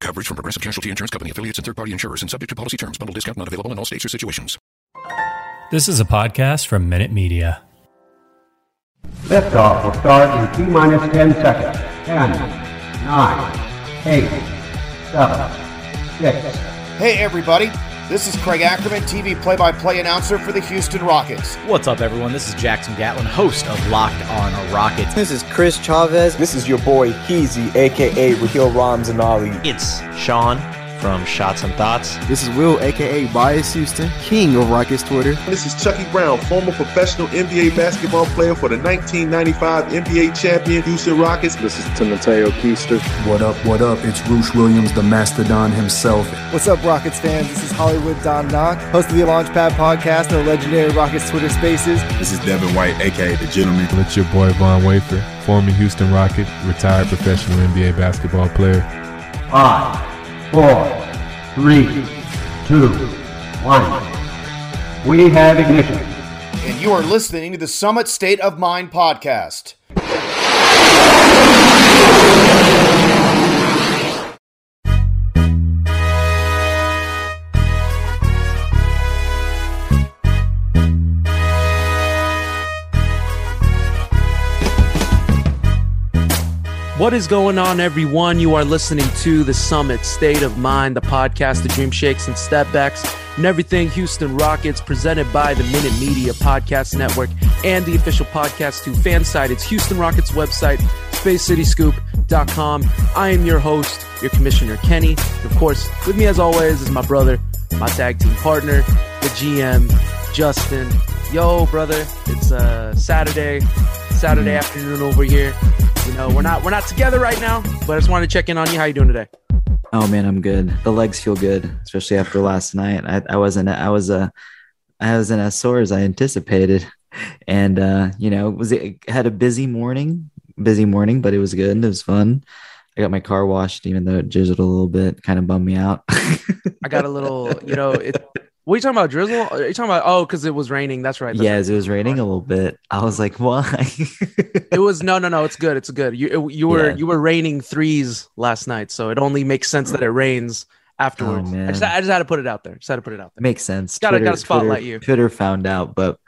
Coverage from Progressive Casualty Insurance Company affiliates and third party insurers and subject to policy terms. Bundle discount not available in all states or situations. This is a podcast from Minute Media. Liftoff will start in T minus 10 seconds. 10, 9, 8, 7, 6. Hey, everybody. This is Craig Ackerman, TV play by play announcer for the Houston Rockets. What's up, everyone? This is Jackson Gatlin, host of Locked on Rockets. This is Chris Chavez. This is your boy Heezy, aka Raheel Ramzanali. It's Sean from Shots and Thoughts. This is Will, aka Bias Houston, king of Rockets Twitter. This is Chucky Brown, former professional NBA basketball player for the 1995 NBA champion Houston Rockets. This is Timoteo Keister. What up, what up? It's Roosh Williams, the Mastodon himself. What's up, Rockets fans? This is Hollywood Don Knock, host of the Launchpad podcast and the legendary Rockets Twitter Spaces. This is Devin White, aka The Gentleman. It's your boy Von Wafer, former Houston Rocket, retired professional NBA basketball player. Five four, three, two, one. We have ignition. And you are listening to the Summit State of Mind podcast. Is going on, everyone? You are listening to the Summit State of Mind, the podcast The Dream Shakes and Stepbacks, and everything Houston Rockets, presented by the Minute Media Podcast Network and the official podcast to Fansite. It's Houston Rockets website, spacecityscoop.com. I am your host, your commissioner, Kenny. And of course, with me as always is my brother, my tag team partner, the GM, Justin. Yo, brother, it's uh, Saturday, Saturday afternoon over here. You know, we're not we're not together right now, but I just wanted to check in on you. How you doing today? Oh man, I'm good. The legs feel good, especially after last night. I, I wasn't I was uh I wasn't as sore as I anticipated. And uh, you know, was it had a busy morning, busy morning, but it was good. It was fun. I got my car washed, even though it drizzled a little bit, kind of bummed me out. I got a little, you know, it what are you talking about? Drizzle? Are you talking about? Oh, because it was raining. That's right. That's yes, right. it was raining a little bit. I was like, why? it was no, no, no. It's good. It's good. You you were yeah. you were raining threes last night, so it only makes sense that it rains afterwards. Oh, I, just, oh, I just had to put it out there. Just had to put it out there. Makes sense. Got to got to spotlight Twitter, you. Twitter found out, but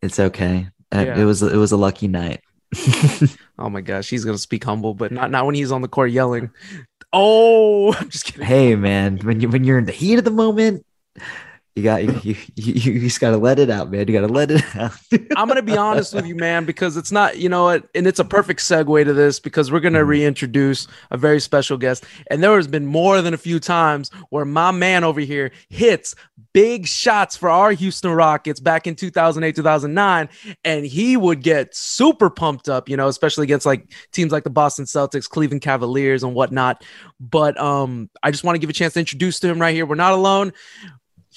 it's okay. Uh, yeah. It was it was a lucky night. oh my gosh, he's gonna speak humble, but not not when he's on the court yelling. Oh, I'm just kidding. Hey man, when you when you're in the heat of the moment, you got you, you, you, you just got to let it out, man. You got to let it out. I'm gonna be honest with you, man, because it's not, you know what, and it's a perfect segue to this because we're gonna reintroduce a very special guest, and there has been more than a few times where my man over here hits big shots for our Houston Rockets back in 2008, 2009, and he would get super pumped up, you know, especially against like teams like the Boston Celtics, Cleveland Cavaliers, and whatnot. But um, I just want to give a chance to introduce to him right here. We're not alone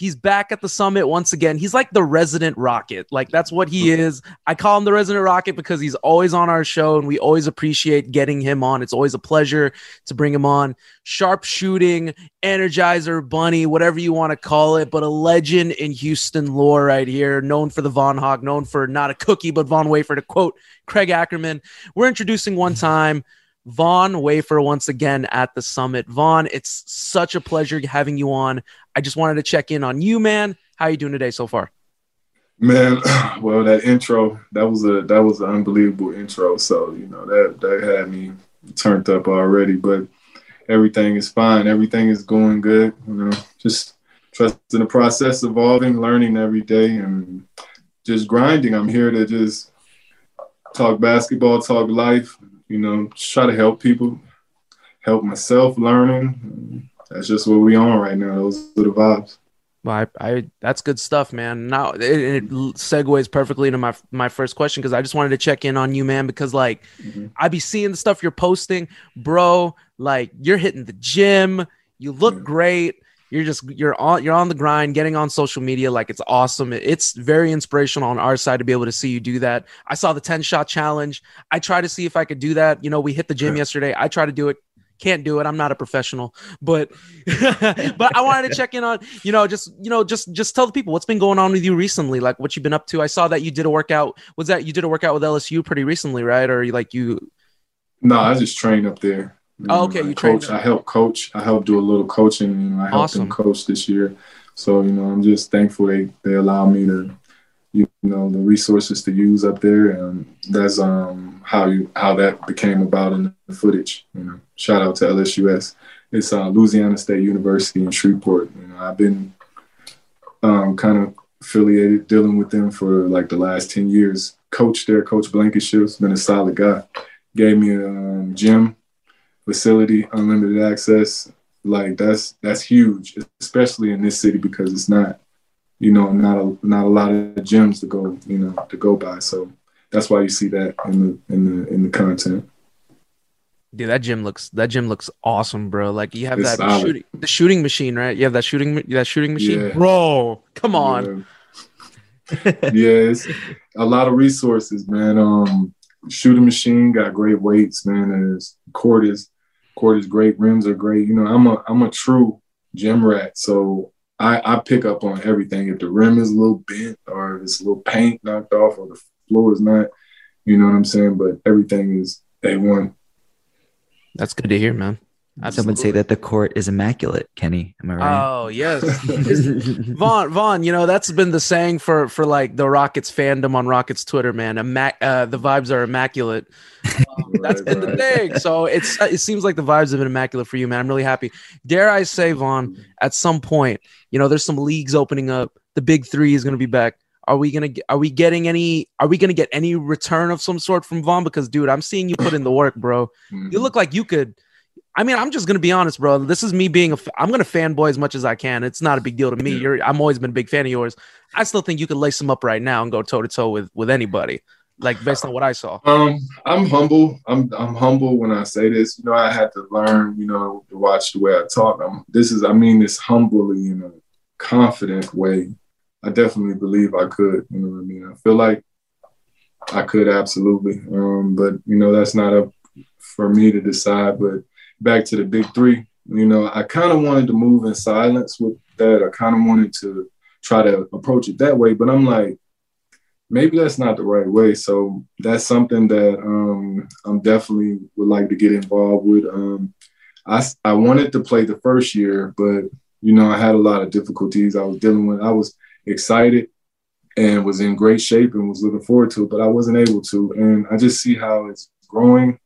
he's back at the summit once again. He's like the resident rocket. Like that's what he is. I call him the resident rocket because he's always on our show and we always appreciate getting him on. It's always a pleasure to bring him on. Sharp shooting, energizer bunny, whatever you want to call it, but a legend in Houston lore right here, known for the Von Hawk, known for not a cookie, but Von Wafer to quote Craig Ackerman. We're introducing one time Von Wafer once again at the summit. Vaughn, it's such a pleasure having you on. I just wanted to check in on you, man. How are you doing today so far? Man, well, that intro that was a that was an unbelievable intro. So you know that that had me turned up already. But everything is fine. Everything is going good. You know, just trusting the process, evolving, learning every day, and just grinding. I'm here to just talk basketball, talk life, you know, try to help people, help myself learning. That's just what we on right now. Those are the vibes. Well, I, I that's good stuff, man. Now it, it segues perfectly into my my first question because I just wanted to check in on you, man. Because like mm-hmm. I be seeing the stuff you're posting, bro. Like you're hitting the gym, you look yeah. great. You're just you're on you're on the grind, getting on social media. Like it's awesome. It's very inspirational on our side to be able to see you do that. I saw the 10 shot challenge. I try to see if I could do that. You know, we hit the gym yesterday. I try to do it can't do it. I'm not a professional, but but I wanted to check in on you know just you know just just tell the people what's been going on with you recently, like what you've been up to. I saw that you did a workout. Was that you did a workout with LSU pretty recently, right? Or like you? No, I just trained up there. You oh, okay. You coach. I help coach. I help do a little coaching. You know, I helped awesome. them coach this year. So you know, I'm just thankful they they allow me to you know the resources to use up there and that's um how you how that became about in the footage you know shout out to lsus it's uh, louisiana state university in shreveport you know i've been um, kind of affiliated dealing with them for like the last 10 years coach there coach blankenship's been a solid guy gave me a um, gym facility unlimited access like that's that's huge especially in this city because it's not you know, not a not a lot of gyms to go, you know, to go by. So that's why you see that in the in the in the content. Dude, that gym looks that gym looks awesome, bro. Like you have it's that shooting the shooting machine, right? You have that shooting that shooting machine, yeah. bro. Come on. Yeah. yeah, a lot of resources, man. Um, shooting machine got great weights, man. There's court is court is great, rims are great. You know, I'm a I'm a true gym rat, so I, I pick up on everything. If the rim is a little bent or if it's a little paint knocked off or the floor is not, you know what I'm saying? But everything is A1. That's good to hear, man. Absolutely. Some would say that the court is immaculate, Kenny. Am I right? Oh yes, Vaughn. Vaughn, you know that's been the saying for for like the Rockets fandom on Rockets Twitter, man. Immac- uh, the vibes are immaculate. Um, that's been right. the thing. So it's it seems like the vibes have been immaculate for you, man. I'm really happy. Dare I say, Vaughn, at some point, you know, there's some leagues opening up. The Big Three is going to be back. Are we gonna? Are we getting any? Are we gonna get any return of some sort from Vaughn? Because, dude, I'm seeing you put in the work, bro. Mm-hmm. You look like you could I mean, I'm just gonna be honest, bro. This is me being a. I'm gonna fanboy as much as I can. It's not a big deal to me. You're. I'm always been a big fan of yours. I still think you could lace them up right now and go toe to toe with with anybody. Like based on what I saw. Um, I'm humble. I'm I'm humble when I say this. You know, I had to learn. You know, to watch the way I talk. I'm, this is. I mean this humbly in a confident way. I definitely believe I could. You know what I mean? I feel like I could absolutely. Um, but you know, that's not up for me to decide. But back to the big three, you know, I kind of wanted to move in silence with that. I kind of wanted to try to approach it that way, but I'm like, maybe that's not the right way. So that's something that um, I'm definitely would like to get involved with. Um, I, I wanted to play the first year, but you know, I had a lot of difficulties I was dealing with. I was excited and was in great shape and was looking forward to it, but I wasn't able to. And I just see how it's growing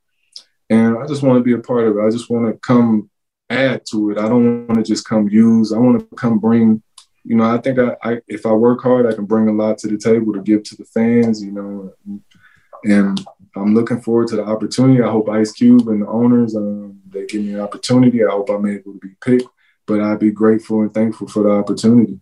and I just want to be a part of it. I just want to come add to it. I don't want to just come use. I want to come bring. You know, I think I, I, if I work hard, I can bring a lot to the table to give to the fans. You know, and I'm looking forward to the opportunity. I hope Ice Cube and the owners um, they give me an opportunity. I hope I'm able to be picked. But I'd be grateful and thankful for the opportunity.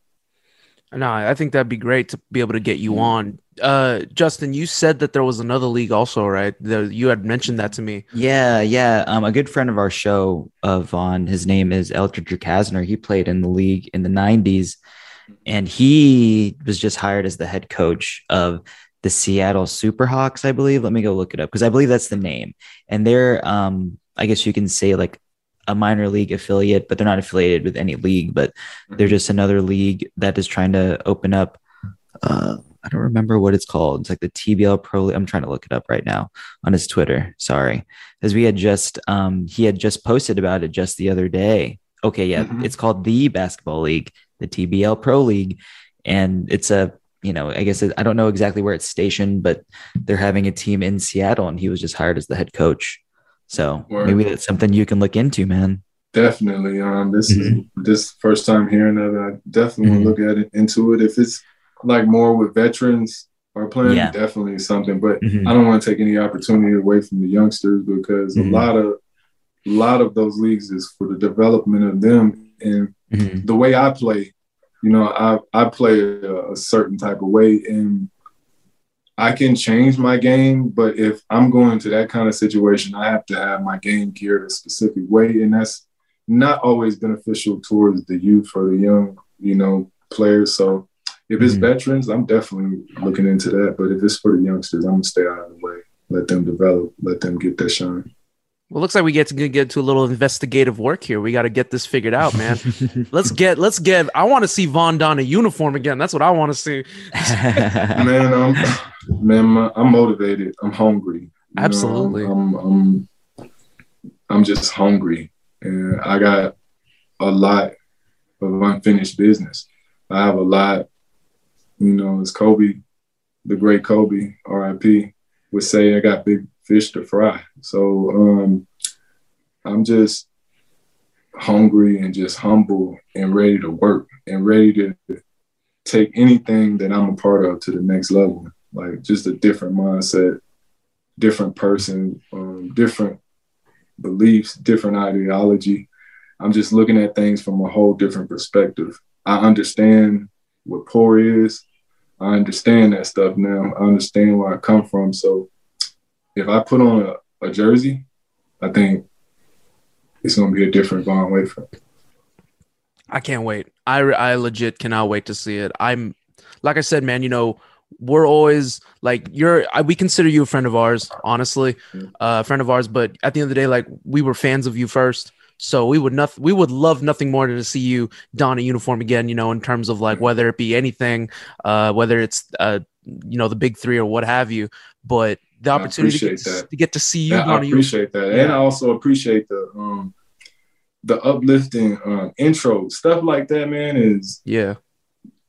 No, I think that'd be great to be able to get you on. Uh, Justin, you said that there was another league also, right? The, you had mentioned that to me. Yeah, yeah. Um, a good friend of our show, uh, Vaughn, his name is Eldridge Recasner. He played in the league in the 90s, and he was just hired as the head coach of the Seattle Superhawks, I believe. Let me go look it up because I believe that's the name. And they're, um, I guess you can say like a minor league affiliate, but they're not affiliated with any league, but they're just another league that is trying to open up. Uh, I don't remember what it's called. It's like the TBL Pro. I'm trying to look it up right now on his Twitter. Sorry, because we had just um, he had just posted about it just the other day. Okay, yeah, mm-hmm. it's called the Basketball League, the TBL Pro League, and it's a you know I guess it, I don't know exactly where it's stationed, but they're having a team in Seattle, and he was just hired as the head coach. So Word. maybe that's something you can look into, man. Definitely. Um, this mm-hmm. is this first time hearing of it. I definitely mm-hmm. want to look at it into it. If it's like more with veterans are playing, yeah. definitely something. But mm-hmm. I don't want to take any opportunity away from the youngsters because a mm-hmm. lot of a lot of those leagues is for the development of them and mm-hmm. the way I play. You know, I I play a, a certain type of way and I can change my game, but if I'm going to that kind of situation, I have to have my game geared a specific way, and that's not always beneficial towards the youth or the young, you know, players. So if it's mm-hmm. veterans, I'm definitely looking into that. But if it's for the youngsters, I'm gonna stay out of the way, let them develop, let them get their shine. Well, looks like we get to get to a little investigative work here. We got to get this figured out, man. let's get, let's get. I want to see Von Don a uniform again. That's what I want to see. man, I'm, man, I'm motivated. I'm hungry. Absolutely. Know, I'm, I'm, I'm just hungry, and I got a lot of unfinished business. I have a lot. You know, as Kobe, the great Kobe, R.I.P. would say, I got big fish to fry. So um, I'm just hungry and just humble and ready to work and ready to take anything that I'm a part of to the next level. Like just a different mindset, different person, um, different beliefs, different ideology. I'm just looking at things from a whole different perspective. I understand what poor is. I understand that stuff now. I understand where I come from. So if I put on a, a jersey, I think it's going to be a different Von Wafer. I can't wait. I, I legit cannot wait to see it. I'm, like I said, man, you know, we're always like you're I, we consider you a friend of ours honestly uh, a friend of ours but at the end of the day like we were fans of you first so we would not we would love nothing more than to see you don a uniform again you know in terms of like whether it be anything uh whether it's uh you know the big three or what have you but the opportunity to get to, to get to, see you. I appreciate that, yeah. and I also appreciate the um, the uplifting um, intro stuff like that. Man, is yeah,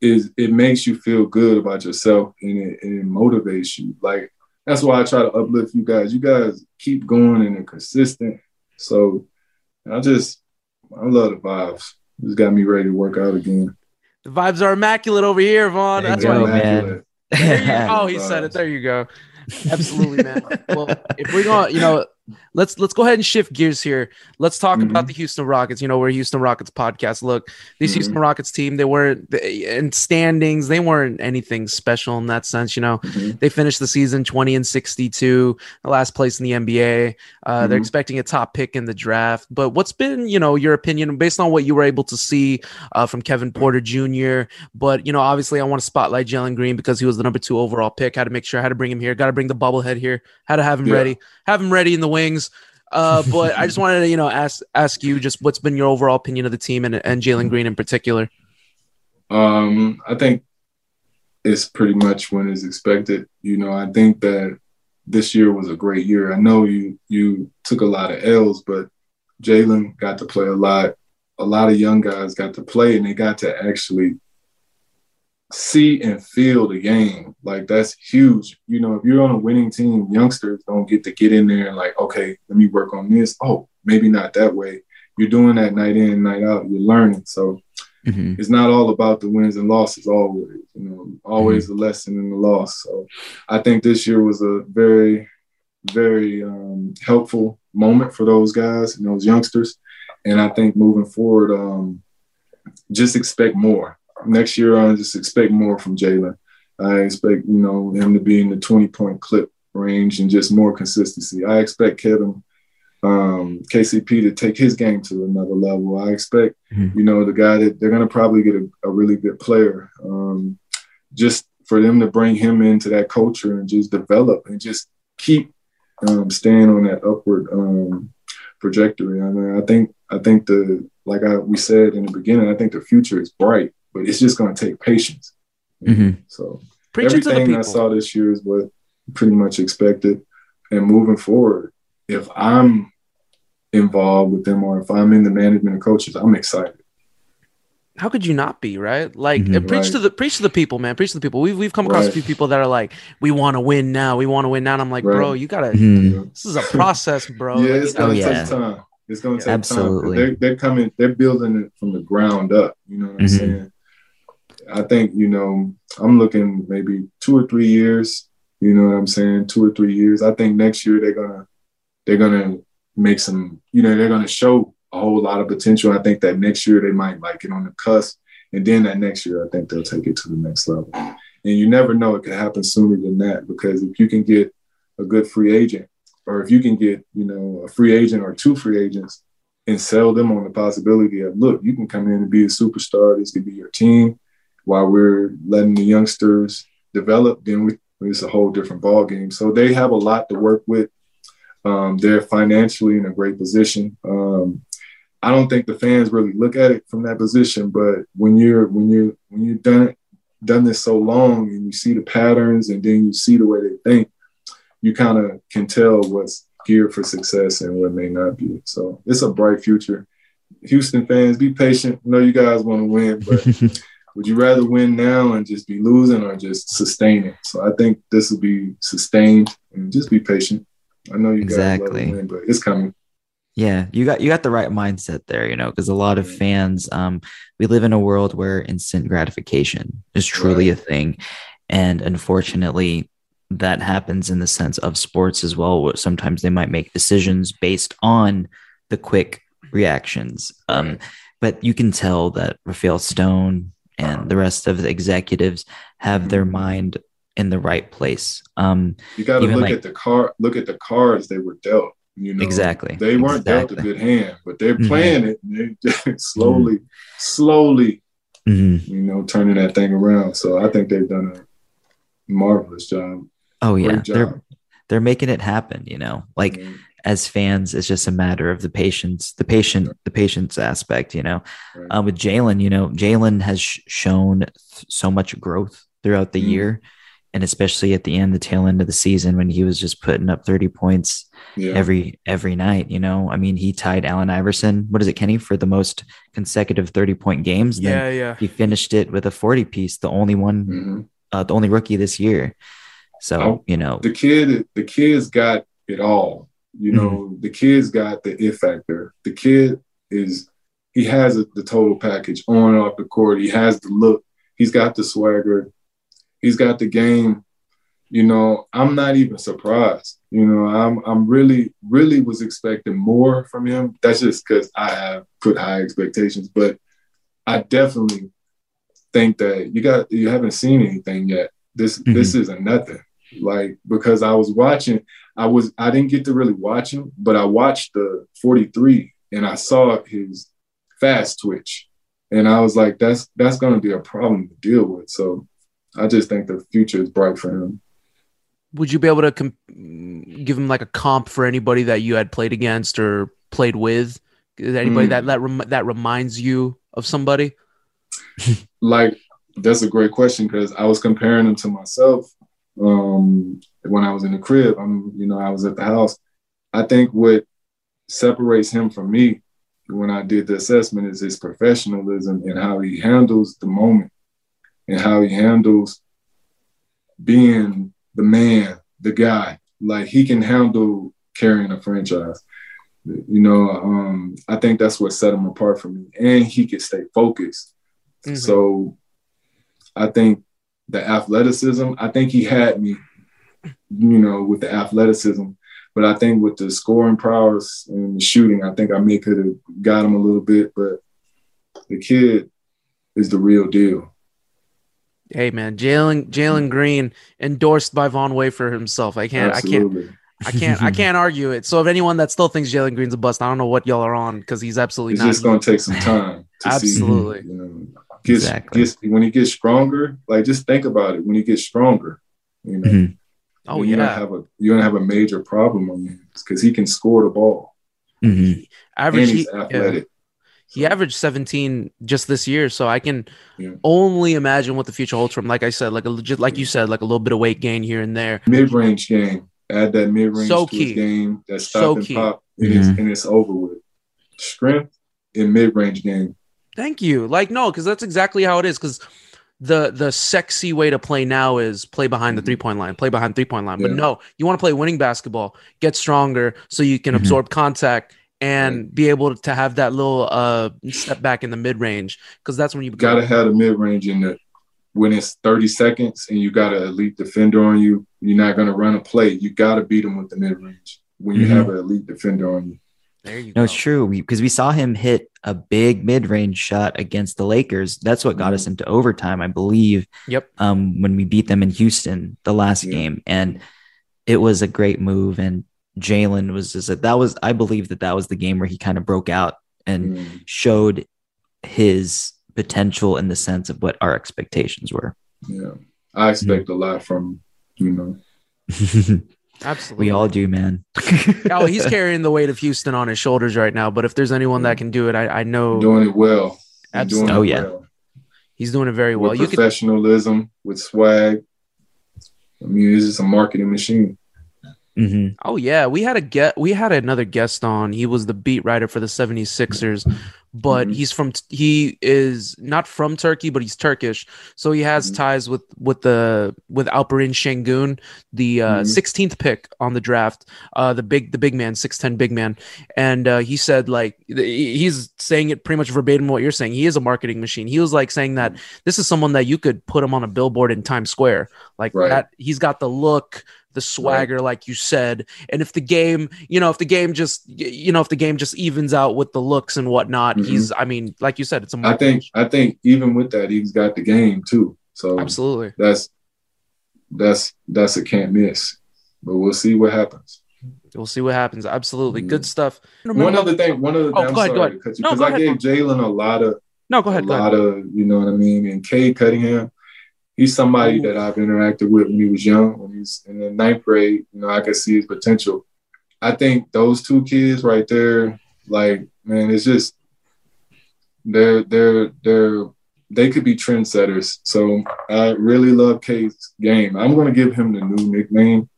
is it makes you feel good about yourself and it, and it motivates you. Like that's why I try to uplift you guys. You guys keep going and are consistent. So I just I love the vibes. It's got me ready to work out again. The vibes are immaculate over here, Vaughn. That's why. Man. oh, he said it. There you go. Absolutely, man. well, if we're going, you know, let's let's go ahead and shift gears here. Let's talk mm-hmm. about the Houston Rockets. You know, we're Houston Rockets podcast. Look, these mm-hmm. Houston Rockets team, they weren't in standings, they weren't anything special in that sense. You know, mm-hmm. they finished the season 20 and 62, the last place in the NBA. Uh, they're mm-hmm. expecting a top pick in the draft. But what's been, you know, your opinion based on what you were able to see uh, from Kevin Porter Jr. But you know, obviously, I want to spotlight Jalen Green because he was the number two overall pick. Had to make sure I had to bring him here. Got to bring the bubblehead here. Had to have him yeah. ready. Have him ready in the wings. Uh, but I just wanted to, you know, ask ask you just what's been your overall opinion of the team and, and Jalen Green in particular. Um, I think it's pretty much when it's expected. You know, I think that this year was a great year. I know you you took a lot of L's, but Jalen got to play a lot. A lot of young guys got to play, and they got to actually see and feel the game. Like that's huge. You know, if you're on a winning team, youngsters don't get to get in there and like, okay, let me work on this. Oh, maybe not that way. You're doing that night in, night out. You're learning. So mm-hmm. it's not all about the wins and losses always. You know, always mm-hmm. a lesson in the loss. So I think this year was a very, very um, helpful moment for those guys and those youngsters. And I think moving forward, um, just expect more next year, I just expect more from Jalen. I expect, you know, him to be in the 20 point clip range and just more consistency. I expect Kevin um, KCP to take his game to another level. I expect, mm-hmm. you know, the guy that they're going to probably get a, a, really good player. Um, just for them to bring him into that culture and just develop and just keep um, staying on that upward um, trajectory. I mean, I think I think the like I, we said in the beginning, I think the future is bright but it's just going to take patience. Mm-hmm. So Preach everything I saw this year is what pretty much expected. And moving forward, if I'm involved with them or if I'm in the management of coaches, I'm excited. How could you not be right? Like mm-hmm. preach right. to the preach to the people, man. Preach to the people. We've we've come across right. a few people that are like, we want to win now. We want to win now. And I'm like, right. bro, you gotta. Mm-hmm. This is a process, bro. yeah, it's gonna oh, take yeah. time. It's gonna take Absolutely. time. They're, they're coming. They're building it from the ground up. You know what I'm mm-hmm. saying? I think, you know, I'm looking maybe two or three years, you know what I'm saying? Two or three years. I think next year they're gonna they're gonna make some, you know, they're gonna show a whole lot of potential. I think that next year they might like it on the cusp. And then that next year I think they'll take it to the next level. And you never know, it could happen sooner than that because if you can get a good free agent, or if you can get, you know, a free agent or two free agents and sell them on the possibility of look, you can come in and be a superstar. This could be your team while we're letting the youngsters develop. Then we, it's a whole different ball game. So they have a lot to work with. Um, they're financially in a great position. Um, I don't think the fans really look at it from that position, but when you're when you're when you've done done this so long and you see the patterns and then you see the way they think, you kind of can tell what's geared for success and what may not be. So it's a bright future. Houston fans, be patient. I know you guys want to win, but would you rather win now and just be losing or just sustain it? So I think this will be sustained and just be patient. I know you exactly. guys love win, but it's coming. Yeah, you got you got the right mindset there, you know, because a lot of fans, um, we live in a world where instant gratification is truly right. a thing, and unfortunately, that happens in the sense of sports as well. Where sometimes they might make decisions based on the quick reactions, um, but you can tell that Rafael Stone and the rest of the executives have their mm-hmm. mind in the right place. Um, you got to look like, at the car, look at the cards they were dealt. You know, exactly. They weren't exactly. dealt a good hand, but they're mm-hmm. playing mm-hmm. it. And they slowly, mm-hmm. slowly, mm-hmm. you know, turning that thing around. So I think they've done a marvelous job. Oh yeah, they're they're making it happen. You know, like mm-hmm. As fans, it's just a matter of the patience, the patient, the patience aspect. You know, right. uh, with Jalen, you know, Jalen has sh- shown th- so much growth throughout the mm-hmm. year and especially at the end, the tail end of the season when he was just putting up 30 points yeah. every every night. You know, I mean, he tied Allen Iverson. What is it, Kenny, for the most consecutive 30 point games? Yeah, then yeah. He finished it with a 40 piece, the only one, mm-hmm. uh, the only rookie this year. So oh, you know, the kid, the kid's got it all. You know, mm-hmm. the kid's got the it factor. The kid is he has a, the total package on and off the court. He has the look. He's got the swagger he's got the game. You know, I'm not even surprised. You know, I'm I'm really really was expecting more from him. That's just because I have put high expectations, but I definitely think that you got you haven't seen anything yet. This mm-hmm. this is a nothing. Like because I was watching, I was I didn't get to really watch him, but I watched the 43 and I saw his fast twitch, and I was like, that's that's gonna be a problem to deal with. So I just think the future is bright for him. Would you be able to com- give him like a comp for anybody that you had played against or played with? Is anybody mm. that that rem- that reminds you of somebody? like that's a great question because I was comparing him to myself um, when I was in the crib. I'm, you know, I was at the house. I think what separates him from me when I did the assessment is his professionalism and how he handles the moment and how he handles being the man, the guy. Like he can handle carrying a franchise. You know, um, I think that's what set him apart from me. And he could stay focused. Mm-hmm. So I think the athleticism, I think he had me, you know, with the athleticism. But I think with the scoring prowess and the shooting, I think I may could have got him a little bit. But the kid is the real deal. Hey man, Jalen Jalen Green endorsed by Von Wafer himself. I can't Absolutely. I can't I can't I can't argue it. So if anyone that still thinks Jalen Green's a bust, I don't know what y'all are on because he's absolutely it's not. just gonna take some time. Absolutely. See, you know, gets, exactly. Gets, when he gets stronger, like just think about it. When he gets stronger, you know. Mm-hmm. Oh you're yeah. Gonna have a you're gonna have a major problem on you because he can score the ball. Mm-hmm. Average, he's athletic. Yeah. He averaged 17 just this year, so I can yeah. only imagine what the future holds from. Like I said, like a legit, like you said, like a little bit of weight gain here and there. Mid range game, add that mid range so to key. game. That stop so and key. pop, and, mm-hmm. it's, and it's over with. Strength in mid range game. Thank you. Like no, because that's exactly how it is. Because the the sexy way to play now is play behind the mm-hmm. three point line, play behind three point line. Yeah. But no, you want to play winning basketball, get stronger so you can mm-hmm. absorb contact and right. be able to have that little uh step back in the mid range because that's when you gotta have the mid range in the when it's 30 seconds and you got an elite defender on you, you're not gonna run a play. You gotta beat them with the mid range when you mm-hmm. have an elite defender on you. There you no, go. it's true because we, we, saw him hit a big mid-range shot against the Lakers. That's what got mm-hmm. us into overtime, I believe. Yep. Um, when we beat them in Houston the last yeah. game, and it was a great move. And Jalen was just that that was I believe that that was the game where he kind of broke out and Mm. showed his potential in the sense of what our expectations were. Yeah, I expect a lot from you know. Absolutely. we all do, man. oh, he's carrying the weight of Houston on his shoulders right now. But if there's anyone that mm. can do it, I, I know doing it well. Absolutely. doing Oh, it yeah. well. he's doing it very well. with You could professionalism, with swag. I mean, it's just a marketing machine. Hmm Oh yeah, we had a get we had another guest on. He was the beat writer for the 76ers, but Mhm. he's from he is not from Turkey, but he's Turkish. So he has Mhm. ties with with the with Alperen Şengün, the uh, Mhm. 16th pick on the draft, uh the big the big man, 6'10 big man. And uh, he said like he's saying it pretty much verbatim what you're saying. He is a marketing machine. He was like saying that this is someone that you could put him on a billboard in Times Square. Like Right. that he's got the look, the swagger like you said and if the game you know if the game just you know if the game just evens out with the looks and whatnot Mhm. he's i mean like you said it's a I think. I think even with that, he's got the game too. So absolutely that's that's that's a can't miss. But we'll see what happens. we'll see what happens absolutely Mhm. good stuff One other thing. One other. Oh, I'm go ahead, go ahead. you No, because go I ahead, gave Jalen a lot of no go ahead a go lot ahead of you know what I mean. And Cade Cunningham, he's somebody that I've interacted with when he was young. When he's in the ninth grade, you know, I could see his potential. I think those two kids right there, like man, it's just they're they're they're they could be trendsetters. So I really love Cade's game. I'm gonna give him the new nickname.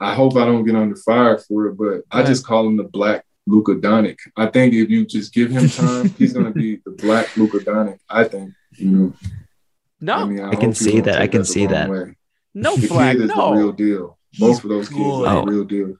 I hope I don't get under fire for it, but I just call him the Black Luka Doncic. I think if you just give him time, he's gonna be the Black Luka Doncic. I think. You know. No I, mean, I hope can see that. I can the see that. way. no The flag kid is no real deal. He's Both of those kids good. are Oh. real deal.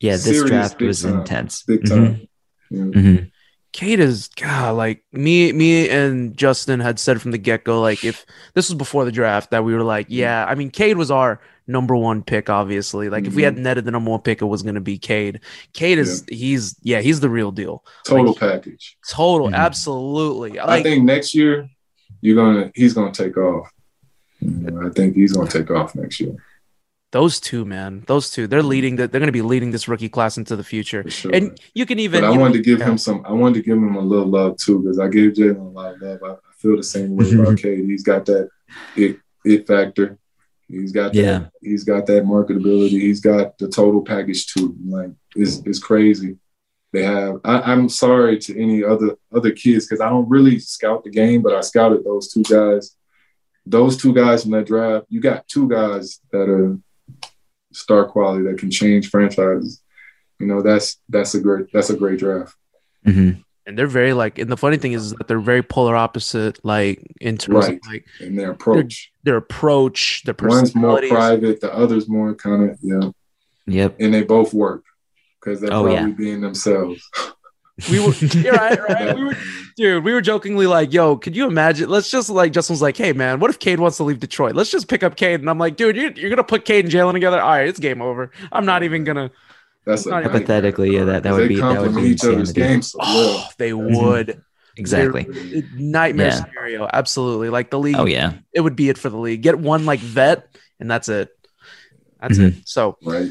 Yeah, this Serious draft was time. intense. Big Mhm. time. Yeah. Mhm. Cade is God, like me, me and Justin had said from the get go, like if this was before the draft, that we were like, yeah, I mean, Cade was our number one pick, obviously. Like if we had netted the number one pick, it was gonna be Cade. Cade is he's yeah, he's the real deal. Total Like, package. total, Mhm. absolutely. I think next year you're gonna he's gonna take off. Mm-hmm. You know, I think he's gonna take off next year. those two, man, those two, they're mm-hmm. leading that they're gonna be leading this rookie class into the future. Sure. And you can even But I you know, wanted to give yeah. him some. I wanted to give him a little love too because I gave Jalen a lot of love. I, I feel the same way about mm-hmm. Cade. He's got that it, it factor. He's got that. Yeah. He's got that marketability. He's got the total package too. Like it's it's crazy. They have. I, I'm sorry to any other other kids because I don't really scout the game, but I scouted those two guys. Those two guys from that draft. You got two guys that are star quality that can change franchises. You know that's that's a great that's a great draft. Mhm. and they're very like and the funny thing is that they're very polar opposite, like in terms Right. of like And their approach. their approach, their One's more private, the other's more kind of yeah. Yep. And they both work because they're Oh, probably yeah. being themselves. We were, yeah, right, right. We were, dude, we were jokingly like, "Yo, could you imagine?" Let's just like Justin was like, "Hey, man, what if Cade wants to leave Detroit? Let's just pick up Cade." And I'm like, "Dude, you're, you're gonna put Cade and Jalen together? All right, it's game over. I'm not even gonna." That's Not even- Hypothetically, yeah, that, that would be that would be each other's games so well. Oh, they would Exactly. They're- nightmare Yeah. scenario. Absolutely, like the league. Oh yeah. it would be it for the league. Get one like vet, and that's it. That's Mhm. it. So Right.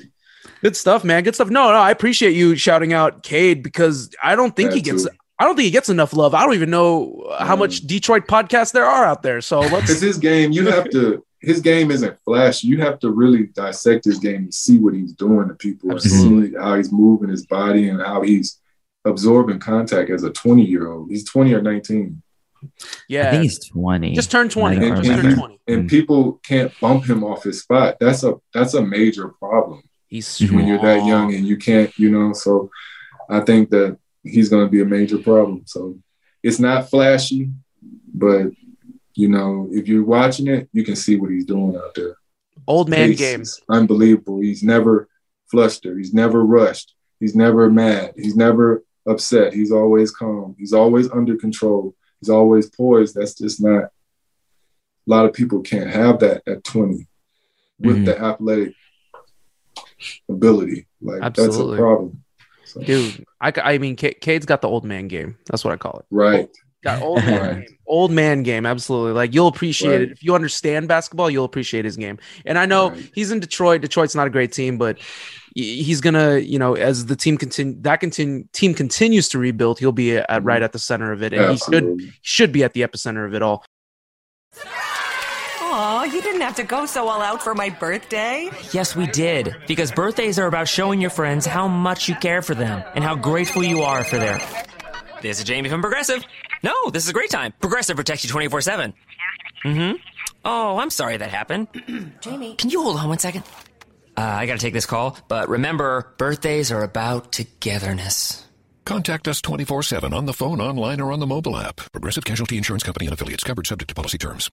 Good stuff, man. Good stuff. No, no, I appreciate you shouting out Cade because I don't think he gets. too. I don't think he gets enough love. I don't even know how much Detroit podcasts there are out there. So Because let's. his game, you have to. His game isn't flashy. You have to really dissect his game and see what he's doing to people, and Absolutely. see how he's moving his body and how he's absorbing contact as a 20 year old. He's 20 or 19. I Yeah, think he's twenty. just turned twenty. And, and, turned twenty. and Mm. people can't bump him off his spot. That's a that's a major problem. He's Mhm. when you're that young and you can't, you know. So I think that he's going to be a major problem. So it's not flashy, but you know, if you're watching it, you can see what he's doing out there. Old man Pace game. unbelievable. He's never flustered. He's never rushed. He's never mad. He's never upset. He's always calm. He's always under control. He's always poised. That's just not. A lot of people can't have that at 20 with Mhm. the athletic ability. Like that's a problem. So, Dude, I, I mean, Ca- Cade's got the old man game. That's what I call it. right. Got old man game. Old man game. Absolutely. Like you'll appreciate right. it. If you understand basketball, you'll appreciate his game. And I know right. he's in Detroit. Detroit's not a great team, but he's gonna, you know, as the team continue that continue team continues to rebuild, he'll be at mm-hmm. right at the center of it. And Absolutely. he should should be at the epicenter of it all. Aw, you didn't have to go so all out for my birthday. Yes, we did. Because birthdays are about showing your friends how much you care for them and how grateful you are for their. This is Jamie from Progressive. No, this is a great time. Progressive protects you 24 7. Mm hmm. Oh, I'm sorry that happened. Jamie. Can you hold on one second? Uh, I gotta take this call, but remember, birthdays are about togetherness. Contact us 24 7 on the phone, online, or on the mobile app. Progressive Casualty Insurance Company and affiliates covered subject to policy terms.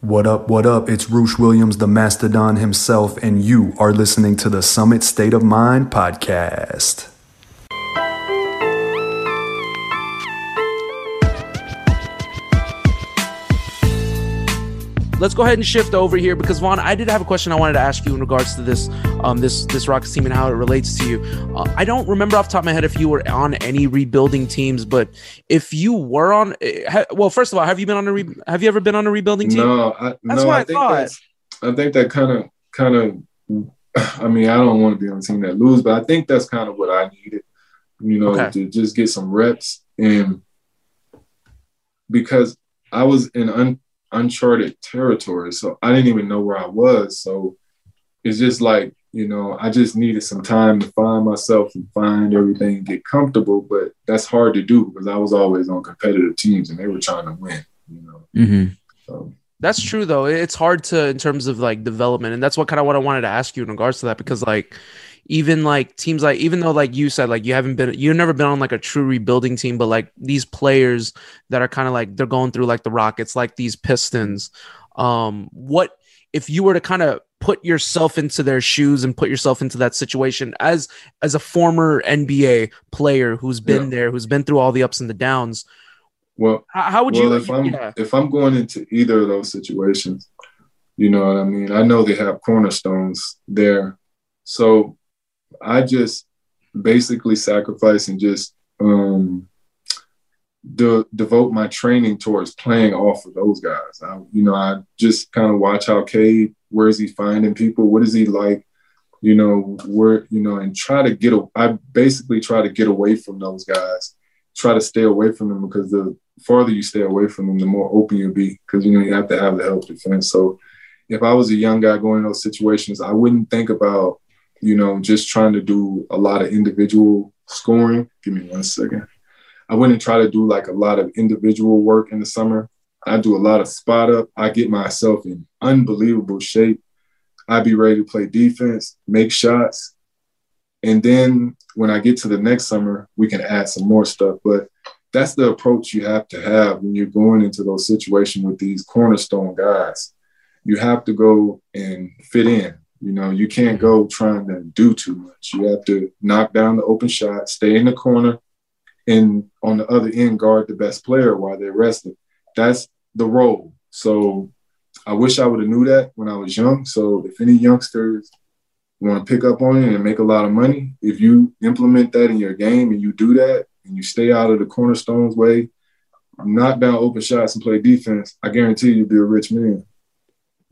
What up, what up? It's Roosh Williams, the Mastodon himself, and you are listening to the Summit State of Mind podcast. Let's go ahead and shift over here because Vaughn, I did have a question I wanted to ask you in regards to this um this this Rockets team and how it relates to you. Uh, I don't remember off the top of my head if you were on any rebuilding teams, but if you were on, eh, ha, well, first of all, have you been on a re, have you ever been on a rebuilding team? No, I, that's no, what I, I think thought. That's, I think that kind of kind of. I mean, I don't want to be on a team that lose, but I think that's kind of what I needed. You know, okay. to just get some reps and because I was in un, uncharted territory. So I didn't even know where I was. So it's just like, you know, I just needed some time to find myself and find everything and get comfortable. But that's hard to do because I was always on competitive teams and they were trying to win, you know. Mm-hmm. So. That's true though. It's hard to in terms of like development. And that's what kind of what I wanted to ask you in regards to that because like even like teams like even though like you said like you haven't been you've never been on like a true rebuilding team but like these players that are kind of like they're going through like the rockets like these pistons um what if you were to kind of put yourself into their shoes and put yourself into that situation as as a former nba player who's been yeah. there who's been through all the ups and the downs well how, how would well, you if i'm yeah. if i'm going into either of those situations you know what i mean i know they have cornerstones there so I just basically sacrifice and just um, de- devote my training towards playing off of those guys. I, you know, I just kind of watch how Cade, where is he finding people? What is he like? You know, where, you know, and try to get, a, I basically try to get away from those guys, try to stay away from them because the farther you stay away from them, the more open you'll be because, you know, you have to have the help defense. So if I was a young guy going in those situations, I wouldn't think about you know, just trying to do a lot of individual scoring. Give me one second. I wouldn't try to do like a lot of individual work in the summer. I do a lot of spot up. I get myself in unbelievable shape. I'd be ready to play defense, make shots. And then when I get to the next summer, we can add some more stuff. But that's the approach you have to have when you're going into those situations with these cornerstone guys. You have to go and fit in. You know, you can't go trying to do too much. You have to knock down the open shot, stay in the corner, and on the other end, guard the best player while they're resting. That's the role. So I wish I would have knew that when I was young. So if any youngsters want to pick up on it and make a lot of money, if you implement that in your game and you do that and you stay out of the cornerstones way, knock down open shots and play defense, I guarantee you'll be a rich man.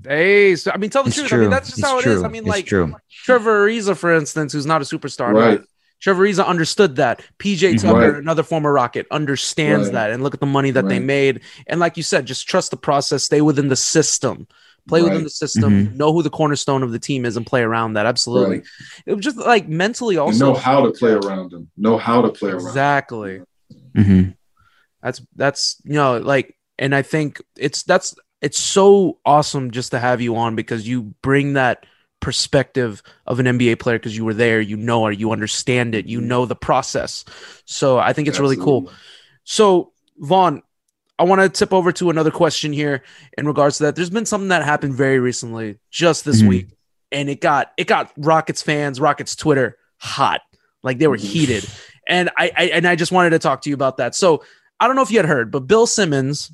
Hey, so I mean, tell the it's truth. True. I mean, that's just it's how it true. is. I mean, it's like true. Trevor Ariza, for instance, who's not a superstar, right? Trevor Ariza understood that. PJ Tucker, right. another former Rocket, understands right. that, and look at the money that right. they made. And like you said, just trust the process. Stay within the system. Play within the system. Mm-hmm. Know who the cornerstone of the team is, and play around that. Absolutely. It was just like mentally also and know how to play around them. Know how to play around. Exactly. Mm-hmm. That's that's you know like, and I think it's that's it's so awesome just to have you on because you bring that perspective of an NBA player because you were there, you know it, you understand it, you know the process. So I think it's Absolutely. really cool. So Vaughn, I want to tip over to another question here in regards to that. There's been something that happened very recently, just this mm-hmm. week, and it got it got Rockets fans, Rockets Twitter hot, like they were mm-hmm. heated, and I, I and I just wanted to talk to you about that. So I don't know if you had heard, but Bill Simmons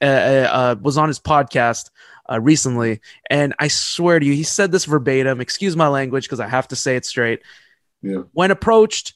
uh, uh, uh, was on his podcast uh, recently, and I swear to you, he said this verbatim. Excuse my language because I have to say it straight. Yeah. When approached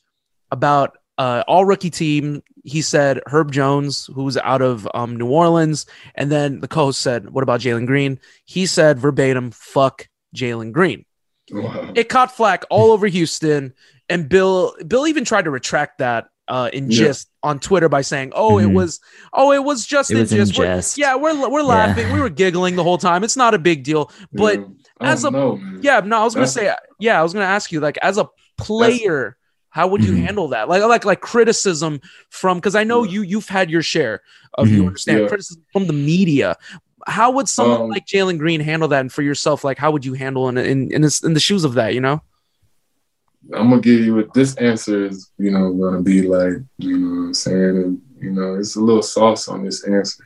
about uh, all rookie team he said Herb Jones, who's out of um, New Orleans, and then the co-host said, "What about Jalen Green?" He said verbatim, "Fuck Jalen Green." Wow. It caught flack all over Houston, and Bill Bill even tried to retract that uh, in Yeah. gist on Twitter by saying, "Oh, it Mhm. was, oh, it was just It in was in gist. We're- jest. yeah, we're we're Yeah. laughing, we were giggling the whole time. It's not a big deal." But Yeah. I as a don't know, yeah, no, I was gonna That's- say yeah, I was gonna ask you like as a player, how would you Mhm. handle that? Like like like criticism from because I know you you've had your share of you Mhm. understand Yeah. criticism from the media. How would someone Um, like Jalen Green handle that? And for yourself, like how would you handle in in in, this, in the shoes of that? You know? I'm gonna give you what this answer is, you know, gonna be like, you know what I'm saying? And you know, it's a little sauce on this answer.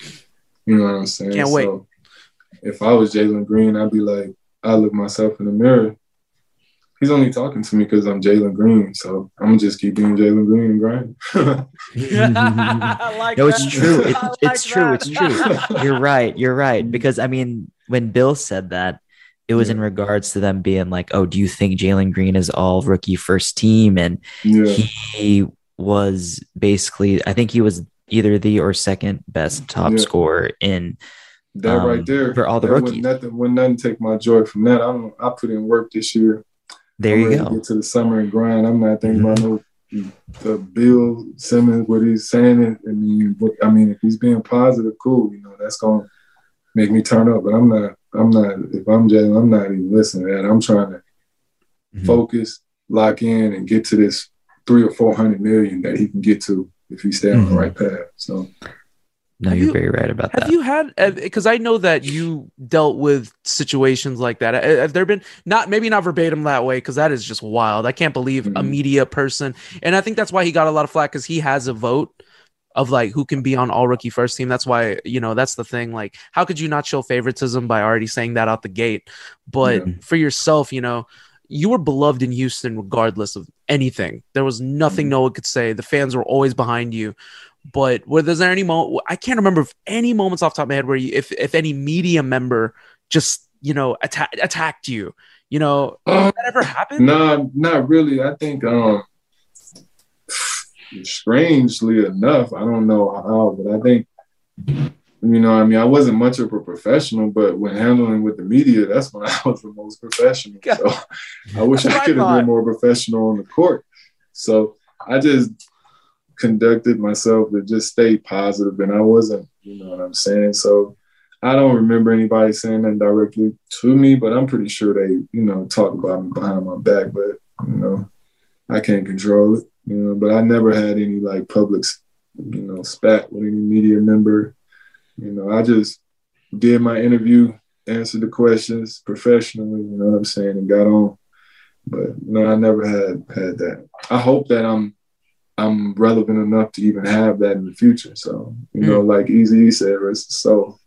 You know what I'm saying? Can't wait. So if I was Jalen Green, I'd be like, I look myself in the mirror. He's only talking to me because I'm Jalen Green, so I'm gonna just keep being Jalen Green and grind. Like no, it's that. true. It, I it's like true. It's true. You're right. You're right. Because I mean, when Bill said that, it was in regards to them being like, "Oh, do you think Jalen Green is all rookie first team?" And yeah, he was basically, I think he was either the or second best top Yeah. scorer in that um, right there for all the that would rookies. Nothing, would nothing take my joy from that. I don't. I put in work this year. There I'm you go. to Get to the summer and grind. I'm not thinking about no the Bill Simmons what he's saying. I mean, I mean, if he's being positive, cool. You know, that's gonna make me turn up. But I'm not. I'm not. If I'm Jalen, I'm not even listening to that. I'm trying to Mhm. focus, lock in, and get to this three or four hundred million that he can get to if he stay on Mhm. the right path. So No, Have you're you- very right about Have that. Have you had because I know that you dealt with situations like that. Uh, Have there been not maybe not verbatim that way because that is just wild. I can't believe a Mhm. media person, and I think that's why he got a lot of flack because he has a vote of like who can be on all rookie first team. That's why you know that's the thing. Like, how could you not show favoritism by already saying that out the gate? But Yeah. for yourself, you know. You were beloved in Houston regardless of anything. There was nothing no one could say. The fans were always behind you. But were there any moment? I can't remember if any moments off the top of my head where you, if if any media member just you know atta- attacked you. You know, did that ever happen? No, not really. I think um strangely enough, I don't know how, but I think you know, I mean, I wasn't much of a professional, but when handling with the media, that's when I was the most professional. So I wish I could have been more professional on the court. So I just conducted myself to just stay positive, and I wasn't, you know what I'm saying. So I don't remember anybody saying that directly to me, but I'm pretty sure they, you know, talk about me behind my back. But you know, I can't control it, you know. But I never had any like public, you know, spat with any media member. You know, I just did my interview, answered the questions professionally. You know what I'm saying, and got on. But no, I never had had that. I hope that I'm I'm relevant enough to even have that in the future. So you know, mm. like Easy said, rest the soul.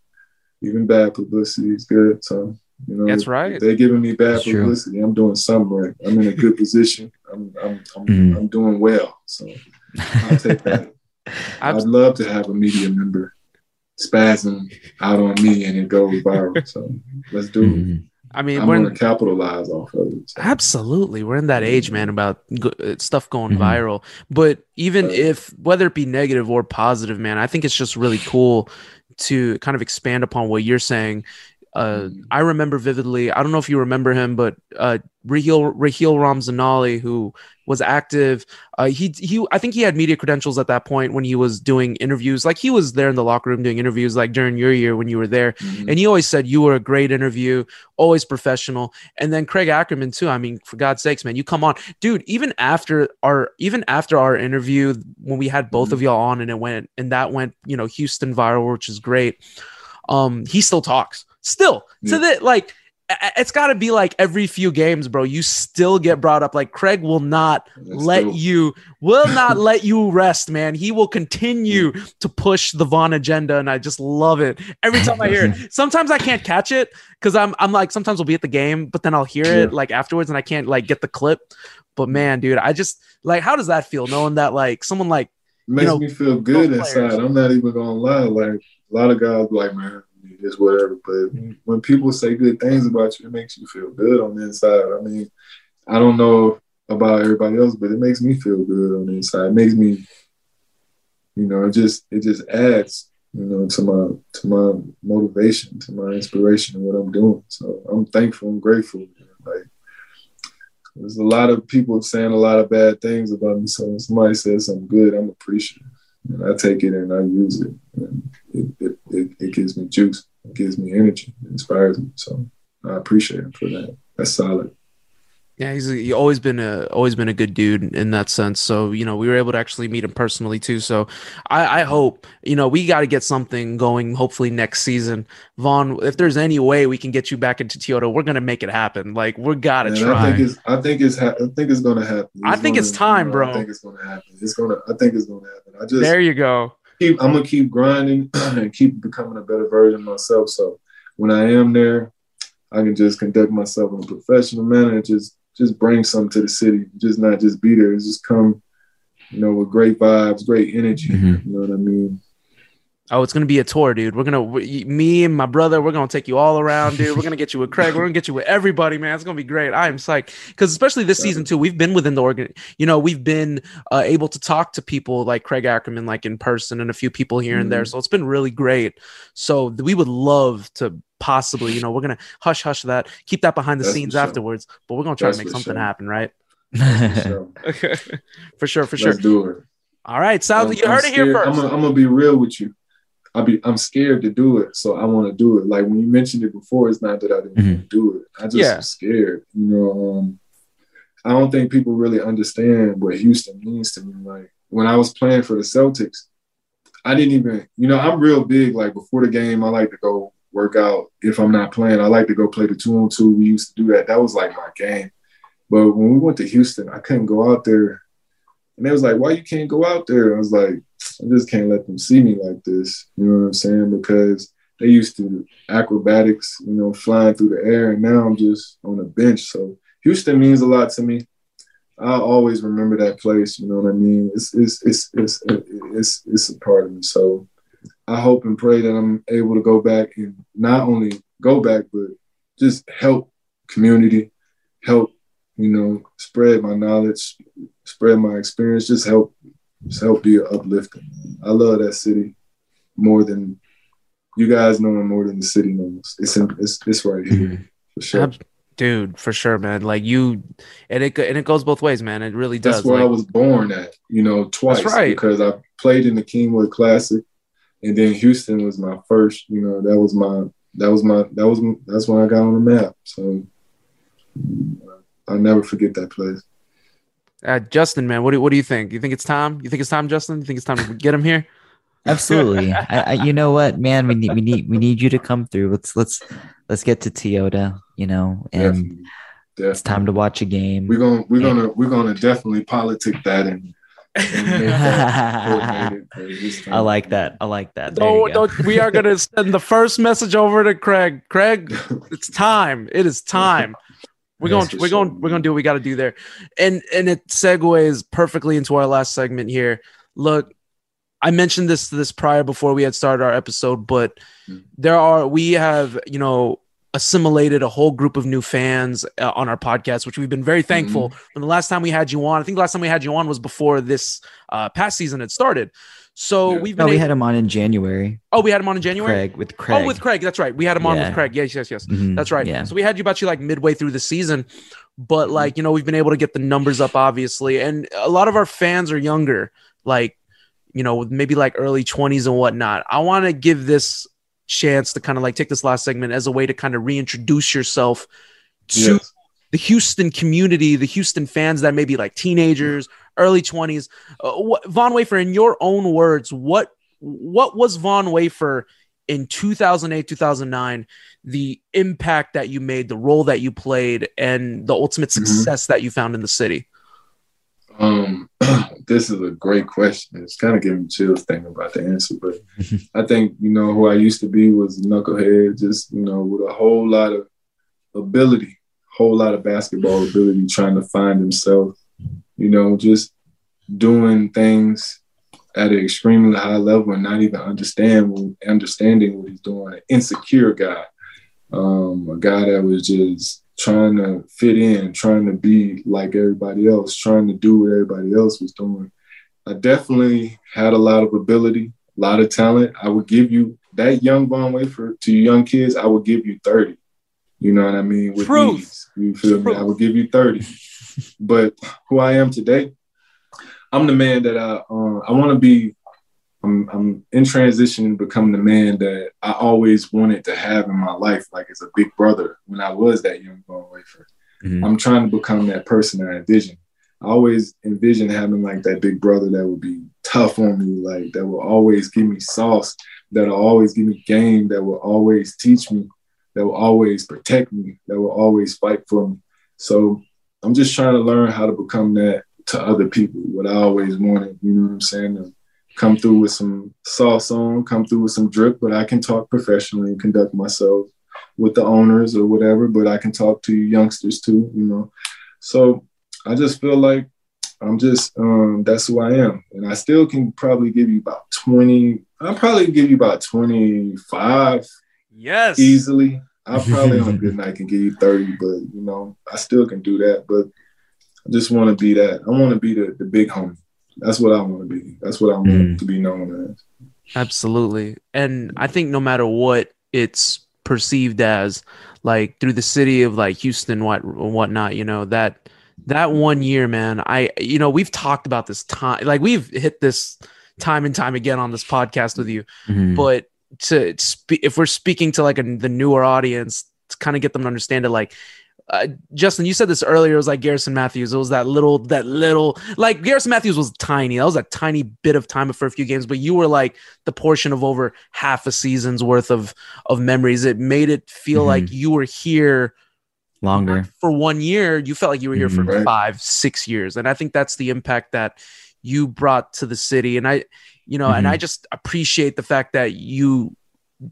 Even bad publicity is good. So you know, That's right. They're giving me bad That's true. publicity, I'm doing something right. I'm in a good position. I'm I'm I'm, Mhm. I'm doing well. So I'll take that. I'd love to have a media member spazzing out on me and it goes viral. So let's do it. Mhm. I mean, I'm we're going in, to capitalize off of it. So. Absolutely. We're in that age, man, about go- uh, stuff going Mhm. viral. But even if, whether it be negative or positive, man, I think it's just really cool to kind of expand upon what you're saying. Uh, I remember vividly, I don't know if you remember him, but uh, Raheel, Raheel Ramzanali, who was active, uh, he, he, I think he had media credentials at that point when he was doing interviews. Like he was there in the locker room doing interviews, like during your year when you were there. Mhm. And he always said you were a great interview, always professional. And then Craig Ackerman too. I mean, for God's sakes, man, you come on, dude. Even after our even after our interview, when we had both of y'all on, and it went and that went, you know, Houston viral, which is great. Um, he still talks, still to that like. It's got to be like every few games, bro. You still get brought up. Like Craig will not That's let dope. you will not let you rest, man. He will continue to push the Von agenda, and I just love it every time I hear it. Sometimes I can't catch it because I'm I'm like sometimes we'll be at the game, but then I'll hear it like afterwards, and I can't like get the clip. But man, dude, I just like how does that feel knowing that like someone like makes know, me feel good inside. I'm not even gonna lie. Like a lot of guys, like man, it's whatever. But when people say good things about you, it makes you feel good on the inside. I mean, I don't know about everybody else, but it makes me feel good on the inside. It makes me you know, it just it just adds, you know, to my to my motivation, to my inspiration, and what I'm doing. So I'm thankful, I'm grateful. Like there's a lot of people saying a lot of bad things about me. So when somebody says something good, I'm appreciative. And I take it and I use it. And it, it, it, it gives me juice. It gives me energy. It inspires me. So I appreciate him for that. That's solid. Yeah, he's, he always been a always been a good dude in that sense. So you know, we were able to actually meet him personally too. So I, I hope you know we got to get something going. Hopefully next season, Von. If there's any way we can get you back into Toyota, we're gonna make it happen. Like we're gotta Man, try. I think it's I think it's ha- I think it's gonna happen. I think gonna, it's time, you know, bro. I think it's gonna happen. It's gonna I think it's gonna happen. I just there you go. Keep I'm gonna keep grinding and keep becoming a better version of myself. So when I am there, I can just conduct myself in a professional manner and just just bring something to the city. Just not just be there. Just come, you know, with great vibes, great energy. Mm-hmm. You know what I mean? Oh, it's gonna be a tour, dude. We're gonna we, me and my brother. We're gonna take you all around, dude. We're gonna get you with Craig. We're gonna get you with everybody, man. It's gonna be great. I am psyched because especially this season too. We've been within the organ. You know, we've been uh, able to talk to people like Craig Ackerman, like in person, and a few people here and there. Mhm. So it's been really great. So we would love to possibly, you know, we're gonna hush hush that, keep that behind the That's scenes sure. afterwards. But we're gonna try That's to make something sure. happen, right? For sure. for sure, for sure. Let's do it. All right, sounds. I'm- you heard it here scared. 1st I'm gonna, I'm gonna be real with you. I be I'm scared to do it, so I want to do it. Like when you mentioned it before, it's not that I didn't want to do it. I just Yeah. am scared. You know, um, I don't think people really understand what Houston means to me. Like when I was playing for the Celtics, I didn't even, you know, I'm real big. Like before the game, I like to go work out. If I'm not playing, I like to go play the two on two. We used to do that. That was like my game. But when we went to Houston, I couldn't go out there. And they was like, why you can't go out there? I was like, I just can't let them see me like this. You know what I'm saying? Because they used to acrobatics, you know, flying through the air, and now I'm just on the bench. So Houston means a lot to me. I'll always remember that place. You know what I mean? It's it's it's it's it's it's a part of me. So I hope and pray that I'm able to go back and not only go back, but just help community, help you know, spread my knowledge, spread my experience, just help, just help be uplifting. I love that city more than you guys know it more than the city knows. It's in, it's it's right here mm-hmm. for sure. Ab- Dude, for sure, man. Like you, and it and it goes both ways, man. It really does. That's where like, I was born at, you know, twice right. because I played in the Kingwood Classic, and then Houston was my first. You know, that was my that was my that was that's when I got on the map. So I'll never forget that place. Uh, Justin, man, what do what do you think? You think it's time? You think it's time, Justin? You think it's time to get him here? Absolutely. I, I, you know what, man? We need, we need, we need you to come through. Let's, let's, let's get to Toyota. You know, and Definitely. it's time to watch a game. We're gonna we're gonna we're gonna definitely politic that and. and make that coordinated for this I like that. I like that. There No, no, we are gonna send the first message over to Craig. Craig, it's time. It is time. We're going. We're going. We're going to do what we got to do there, and and it segues perfectly into our last segment here. Look, I mentioned this this prior before we had started our episode, but Mm. there are we have you know assimilated a whole group of new fans uh, on our podcast, which we've been very thankful. Mm-hmm. From the last time we had you on, I think the last time we had you on was before this uh, past season had started. So Yeah. we've been No, we able- had him on in January. Oh, we had him on in January. Craig with Craig. Oh, with Craig. That's right. We had him on Yeah. with Craig. Yes, yes, yes. Mhm, That's right. yeah. So we had you about you like midway through the season, Mm-hmm. but like you know we've been able to get the numbers up obviously, and a lot of our fans are younger, like you know maybe like early twenties and whatnot. I want to give this chance to kind of like take this last segment as a way to kind of reintroduce yourself to Yes. the Houston community, the Houston fans that may be like teenagers, early 20s. Uh, what, Von Wafer, in your own words, what what was Von Wafer in 2008, 2009, the impact that you made, the role that you played, and the ultimate Mm-hmm. success that you found in the city? Um, this is a great question. It's kind of giving me chills thinking about the answer, but I think you know who I used to be was knucklehead, just you know, with a whole lot of ability, whole lot of basketball ability, trying to find himself. You know, just doing things at an extremely high level and not even understand understanding what he's doing. An insecure guy, um, a guy that was just trying to fit in, trying to be like everybody else, trying to do what everybody else was doing. I definitely had a lot of ability, a lot of talent. I would give you that young Von Wafer to young kids. I would give you thirty. You know what I mean? With Truth. ease. You feel me? I would give you thirty. but who I am today, I'm the man that I uh, I want to be. I'm I'm in transition to become the man that I always wanted to have in my life, like as a big brother when I was that young Von Wafer. Mhm. I'm trying to become that person that I envision. I always envision having like that big brother that would be tough on me, like that will always give me sauce, that will always give me game, that will always teach me, that will always protect me, that will always fight for me. So I'm just trying to learn how to become that to other people, what I always wanted, you know what I'm saying? Come through with some sauce on, come through with some drip, but I can talk professionally and conduct myself with the owners or whatever, but I can talk to youngsters too, you know. So I just feel like I'm just um that's who I am. And I still can probably give you about 20, I'll probably give you about 25 Yes. easily. I probably on a good night can give you 30, but you know, I still can do that. But I just want to be that. I want to be the, the big homie. That's what I want to be. That's what I want Mm. to be known as. Absolutely. And I think no matter what it's perceived as, like through the city of like Houston, what whatnot, you know, that that one year, man, I you know, we've talked about this time like we've hit this time and time again on this podcast with you. Mhm. But to speak if we're speaking to like a, the newer audience to kind of get them to understand it, like uh, Justin, you said this earlier. It was like Garrison Matthews. It was that little, that little, like Garrison Matthews was tiny. That was a tiny bit of time for a few games, but you were like the portion of over half a season's worth of of memories. It made it feel Mhm. like you were here Longer. for one year. You felt like you were here for Mhm. Right. five, six years, and I think that's the impact that you brought to the city. And I, you know, and Mhm. I just appreciate the fact that you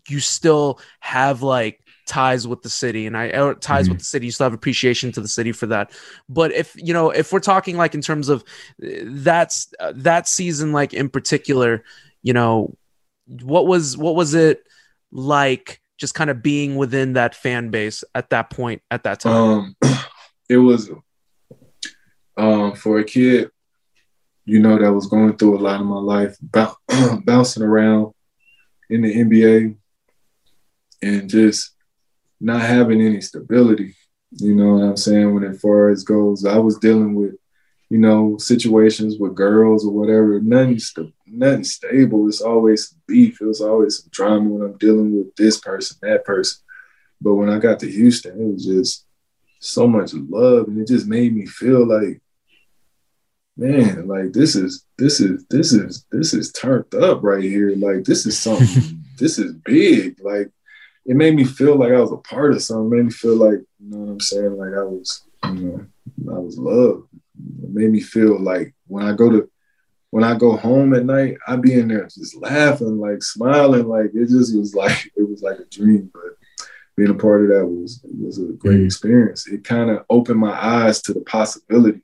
you still have like ties with the city and I ties with the city. You still have appreciation to the city for that. But if you know, if we're talking like in terms of uh, that's uh, that season, like in particular, you know, what was what was it like? Just kind of being within that fan base at that point, at that time. Um, it was um, for a kid, you know, that was going through a lot in my life, bou- bouncing around in the NBA and just not having any stability. You know what I'm saying? When as far as goes, I was dealing with, you know, situations with girls or whatever. Nothing, st- nothing stable. It's always beef. It was always some drama when I'm dealing with this person, that person. But when I got to Houston, it was just so much love, and it just made me feel like, man, like this is this is this is this is turned up right here. Like this is something. this is big. Like it made me feel like I was a part of something. It made me feel like you know what I'm saying. Like I was, you know, I was loved. It made me feel like when I go to when I go home at night, I be in there just laughing, like smiling, like it just was like it was like a dream. But being a part of that was was a great mm. experience. It kind of opened my eyes to the possibilities.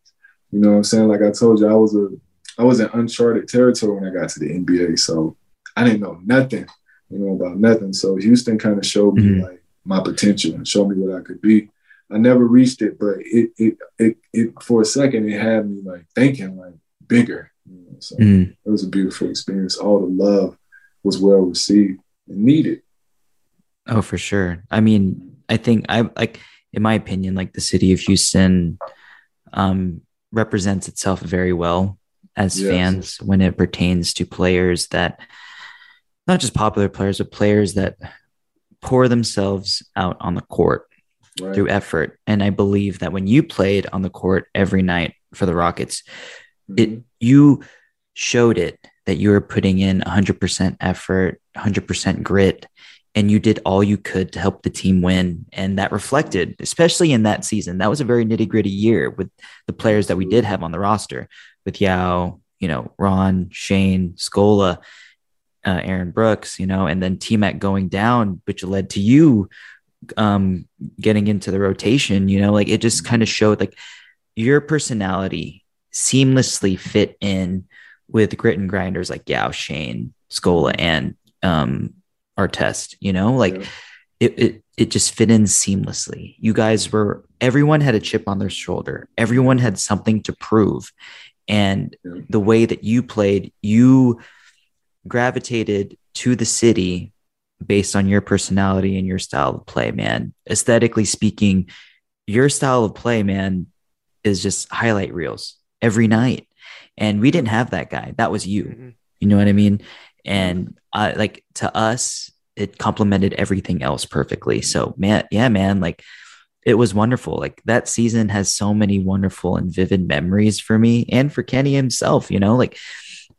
You know what I'm saying? Like I told you, I was a I was in uncharted territory when I got to the NBA. So I didn't know nothing, you know, about nothing. So Houston kind of showed me like my potential and showed me what I could be. I never reached it, but it it it, it for a second it had me like thinking like bigger. You know? So Mhm. it was a beautiful experience. All the love was well received and needed. Oh, for sure. I mean, I think I like, in my opinion, like the city of Houston um, represents itself very well as Yes. fans when it pertains to players that, not just popular players, but players that pour themselves out on the court Right. through effort. And I believe that when you played on the court every night for the Rockets, mm-hmm. it you showed it that you were putting in 100% effort, 100% grit, and you did all you could to help the team win. And that reflected, especially in that season. That was a very nitty gritty year with the players that we did have on the roster with Yao, you know, Ron, Shane, Scola, uh, Aaron Brooks, you know, and then T Mac going down, which led to you um, getting into the rotation, you know, like it just kind of showed like your personality seamlessly fit in with grit and grinders like Yao, Shane, Scola, and um, Artest, you know, like it, it, it just fit in seamlessly. You guys were, everyone had a chip on their shoulder, everyone had something to prove. And the way that you played, you gravitated to the city based on your personality and your style of play, man. Aesthetically speaking, your style of play, man, is just highlight reels every night. And we didn't have that guy. That was you. Mm-hmm. You know what I mean? And uh, like to us, it complemented everything else perfectly. So, man, yeah, man, like it was wonderful. Like that season has so many wonderful and vivid memories for me and for Kenny himself, you know, like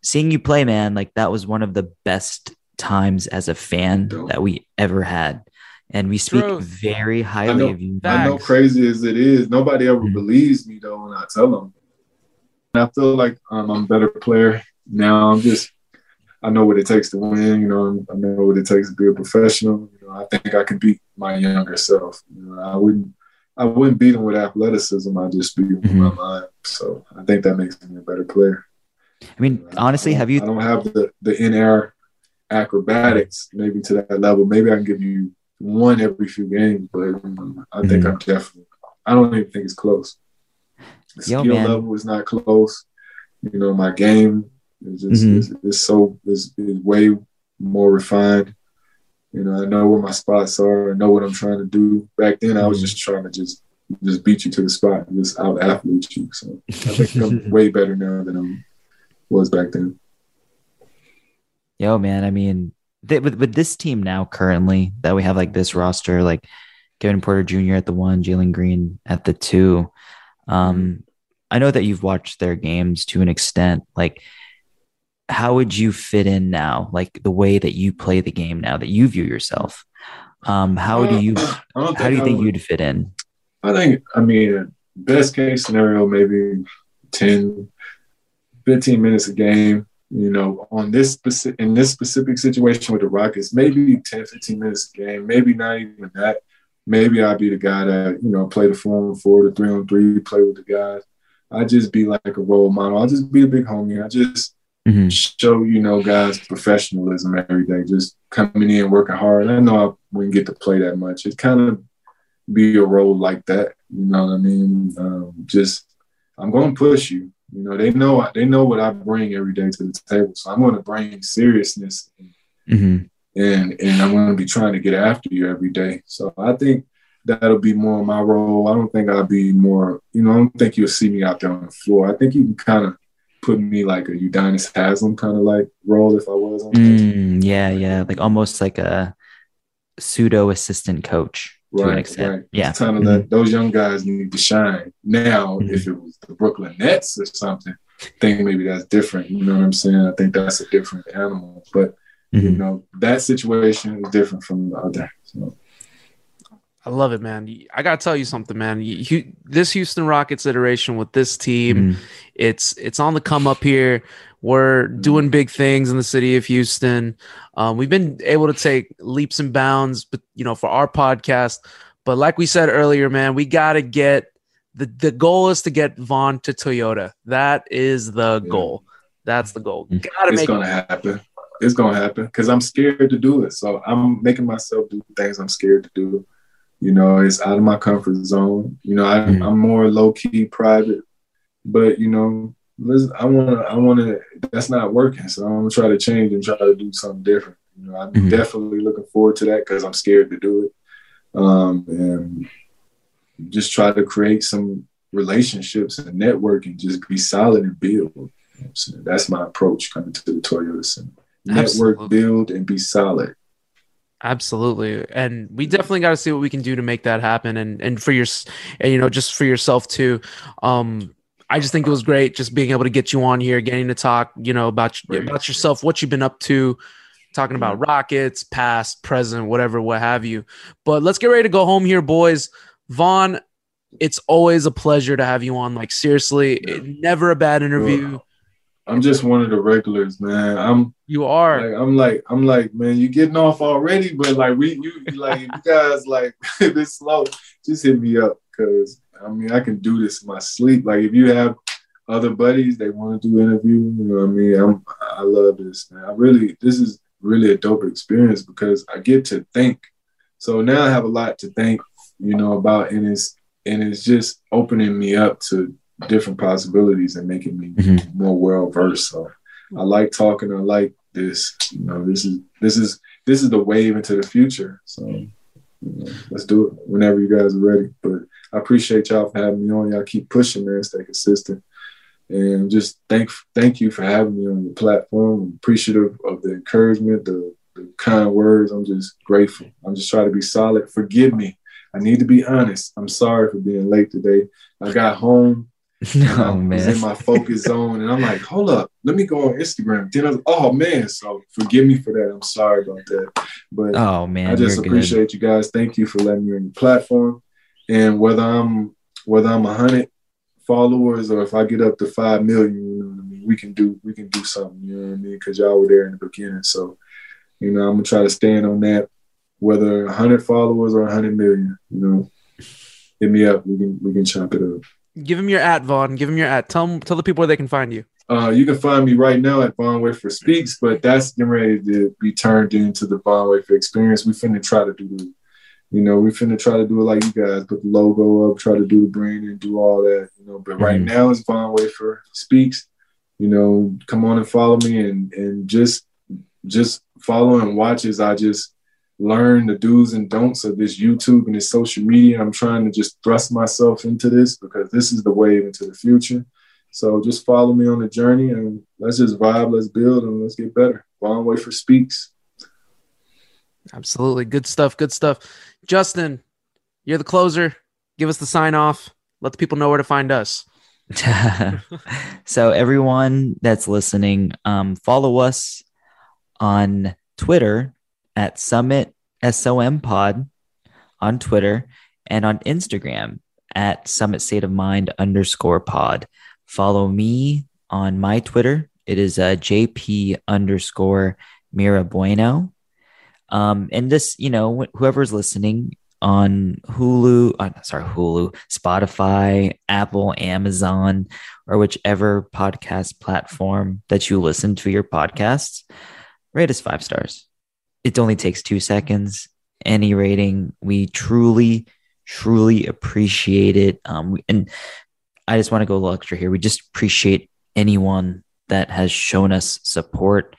seeing you play, man, like that was one of the best times as a fan that we ever had. And we speak very highly know, of you. I know crazy as it is, nobody ever Mm-hmm. believes me though when I tell them. And I feel like um, I'm a better player now. I'm just, I know what it takes to win. You know, I know what it takes to be a professional. You know, I think I can beat my younger self. You know, I wouldn't, I wouldn't beat him with athleticism. I just beat him with my mind. So I think that makes me a better player. I mean, honestly, have you I don't have the the in air acrobatics maybe to that level. Maybe I can give you one every few games, but um, I think I'm definitely. I don't even think it's close. The Yo, skill man. level is not close. You know, my game is just Mhm. is, is so it's, is way more refined. You know, I know where my spots are. I know what I'm trying to do. Back then, I was just trying to just just beat you to the spot, and just out athlete you. So I think I'm way better now than I was back then. Yo, man, I mean, th- with with this team now currently that we have like this roster, like Kevin Porter Jr. at the one, Jalen Green at the two. Um, I know that you've watched their games to an extent. Like, how would you fit in now? Like the way that you play the game now that you view yourself. Um, how do you how do you I think would- you'd fit in? I think, I mean, best case scenario, maybe 10, 15 minutes a game. You know, on this specific in this specific situation with the Rockets, maybe 10, 15 minutes a game, maybe not even that. Maybe I'd be the guy that, you know, play the four on four, the three on three, play with the guys. I'd just be like a role model. I'll just be a big homie. I just Mm-hmm. show, you know, guys professionalism every day, just coming in, working hard. I know I wouldn't get to play that much. It kind of be a role like that. You know what I mean? Um, just I'm going to push you. You know, they know they know what I bring every day to the table. So I'm going to bring seriousness Mm-hmm. and and I'm going to be trying to get after you every day. So I think that'll be more my role. I don't think I'll be more. You know, I don't think you'll see me out there on the floor. I think you can kind of put me like a Udonis Haslam kind of like role if I was on. Mm, yeah, yeah, like almost like a pseudo assistant coach to an extent. Yeah, It's time to Mhm. let those young guys need to shine. Now, if it was the Brooklyn Nets or something, I think maybe that's different. You know what I'm saying? I think that's a different animal. But you Mhm. know, that situation is different from the other. So I love it, man. I gotta tell you something, man. You, you- this Houston Rockets iteration with this team, it's it's on the come up here. We're doing big things in the city of Houston. Um, we've been able to take leaps and bounds, but you know, for our podcast. But like we said earlier, man, we gotta get the the goal is to get Von to Toyota. That is the goal. That's the goal. Gotta it's make gonna happen. It's gonna happen because I'm scared to do it. So I'm making myself do things I'm scared to do. You know, it's out of my comfort zone. You know, I, I'm more low key, private, but you know, listen, I wanna, I wanna. That's not working. So I'm gonna try to change and try to do something different. You know, I'm Mhm. definitely looking forward to that because I'm scared to do it, um, and just try to create some relationships and network and just be solid and build. You know what I'm saying? That's my approach coming to the Toyota Center. Network, Absolutely. build, and be solid. Absolutely, and we definitely got to see what we can do to make that happen, and and for your, and you know, just for yourself too. Um, I just think it was great just being able to get you on here, getting to talk, you know, about about yourself, what you've been up to, talking about Rockets, past, present, whatever, what have you. But let's get ready to go home here, boys. Von, it's always a pleasure to have you on. Like seriously, it, never a bad interview. I'm just one of the regulars, man. I'm you are. Like, I'm like I'm like man, you getting off already, but like we you like you guys like this slow. Just hit me up because I mean I can do this in my sleep. Like if you have other buddies they want to do interview, you know what I mean? I'm I love this, man. I really this is really a dope experience because I get to think. So now I have a lot to think, you know, about and it's and it's just opening me up to different possibilities and making me mm-hmm. more well versed. So I like talking. I like this. You know, this is this is this is the wave into the future. So you know, let's do it whenever you guys are ready. But I appreciate y'all for having me on. Y'all keep pushing, man. Stay consistent. And just thank thank you for having me on your platform. I'm appreciative of the encouragement, the, the kind words. I'm just grateful. I'm just trying to be solid. Forgive me. I need to be honest. I'm sorry for being late today. I got home. No I man. was in my focus zone, and I'm like, hold up, let me go on Instagram. Then I was, oh man, so forgive me for that. I'm sorry about that, but oh man, I just appreciate good. you guys. Thank you for letting me on your platform. And whether I'm whether I'm a hundred followers or if I get up to five million, you know what I mean, we can do we can do something. You know what I mean? Because y'all were there in the beginning, so you know I'm gonna try to stand on that. Whether a hundred followers or a hundred million, you know, hit me up. We can we can chop it up. Give him your at Von. Give him your at. Tell them, tell the people where they can find you. Uh, you can find me right now at Von Wafer Speaks, but that's getting ready to be turned into the Von Wafer experience. We finna try to do the, you know, we finna try to do it like you guys, put the logo up, try to do the brand and do all that, you know. But right mm-hmm. now it's Von Wafer Speaks. You know, come on and follow me and and just just follow and watch as I just learn the do's and don'ts of this YouTube and this social media. I'm trying to just thrust myself into this because this is the wave into the future. So just follow me on the journey and let's just vibe, let's build, and let's get better. Von Wafer Speaks. Absolutely. Good stuff. Good stuff. Justin, you're the closer. Give us the sign off. Let the people know where to find us. so everyone that's listening, um, follow us on Twitter at Summit SOM Pod on Twitter and on Instagram at Summit State of Mind underscore pod. Follow me on my Twitter. It is uh, JP underscore Mira Bueno. Um, and this, you know, whoever's listening on Hulu, uh, sorry, Hulu, Spotify, Apple, Amazon, or whichever podcast platform that you listen to your podcasts, rate us five stars it only takes two seconds. Any rating, we truly, truly appreciate it. Um, and I just want to go a little extra here. We just appreciate anyone that has shown us support.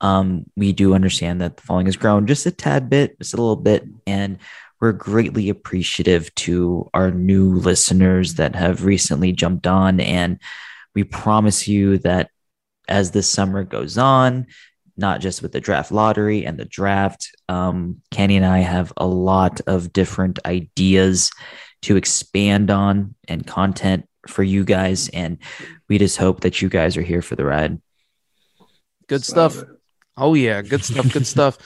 Um, we do understand that the following has grown just a tad bit, just a little bit, and we're greatly appreciative to our new listeners that have recently jumped on. And we promise you that as the summer goes on, not just with the draft lottery and the draft. Um, Kenny and I have a lot of different ideas to expand on and content for you guys. And we just hope that you guys are here for the ride. Good stuff. Oh yeah, good stuff. Good stuff.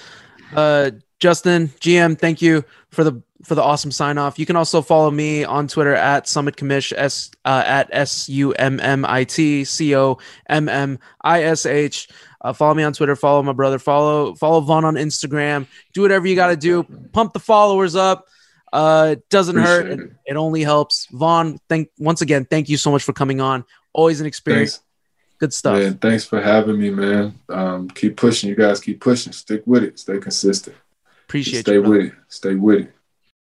Uh, Justin, GM, thank you for the for the awesome sign off. You can also follow me on Twitter at Summit Commish s uh, at s u m m i t c o m m i s h. Uh, follow me on Twitter. Follow my brother. Follow follow Von on Instagram. Do whatever you got to do. Pump the followers up. Uh, it doesn't Appreciate hurt. It. it. only helps. Von, thank once again. Thank you so much for coming on. Always an experience. Thanks. Good stuff. Man, thanks for having me, man. Um, keep pushing. You guys keep pushing. Stick with it. Stay consistent. Appreciate Stay you. Stay with it. Stay with it.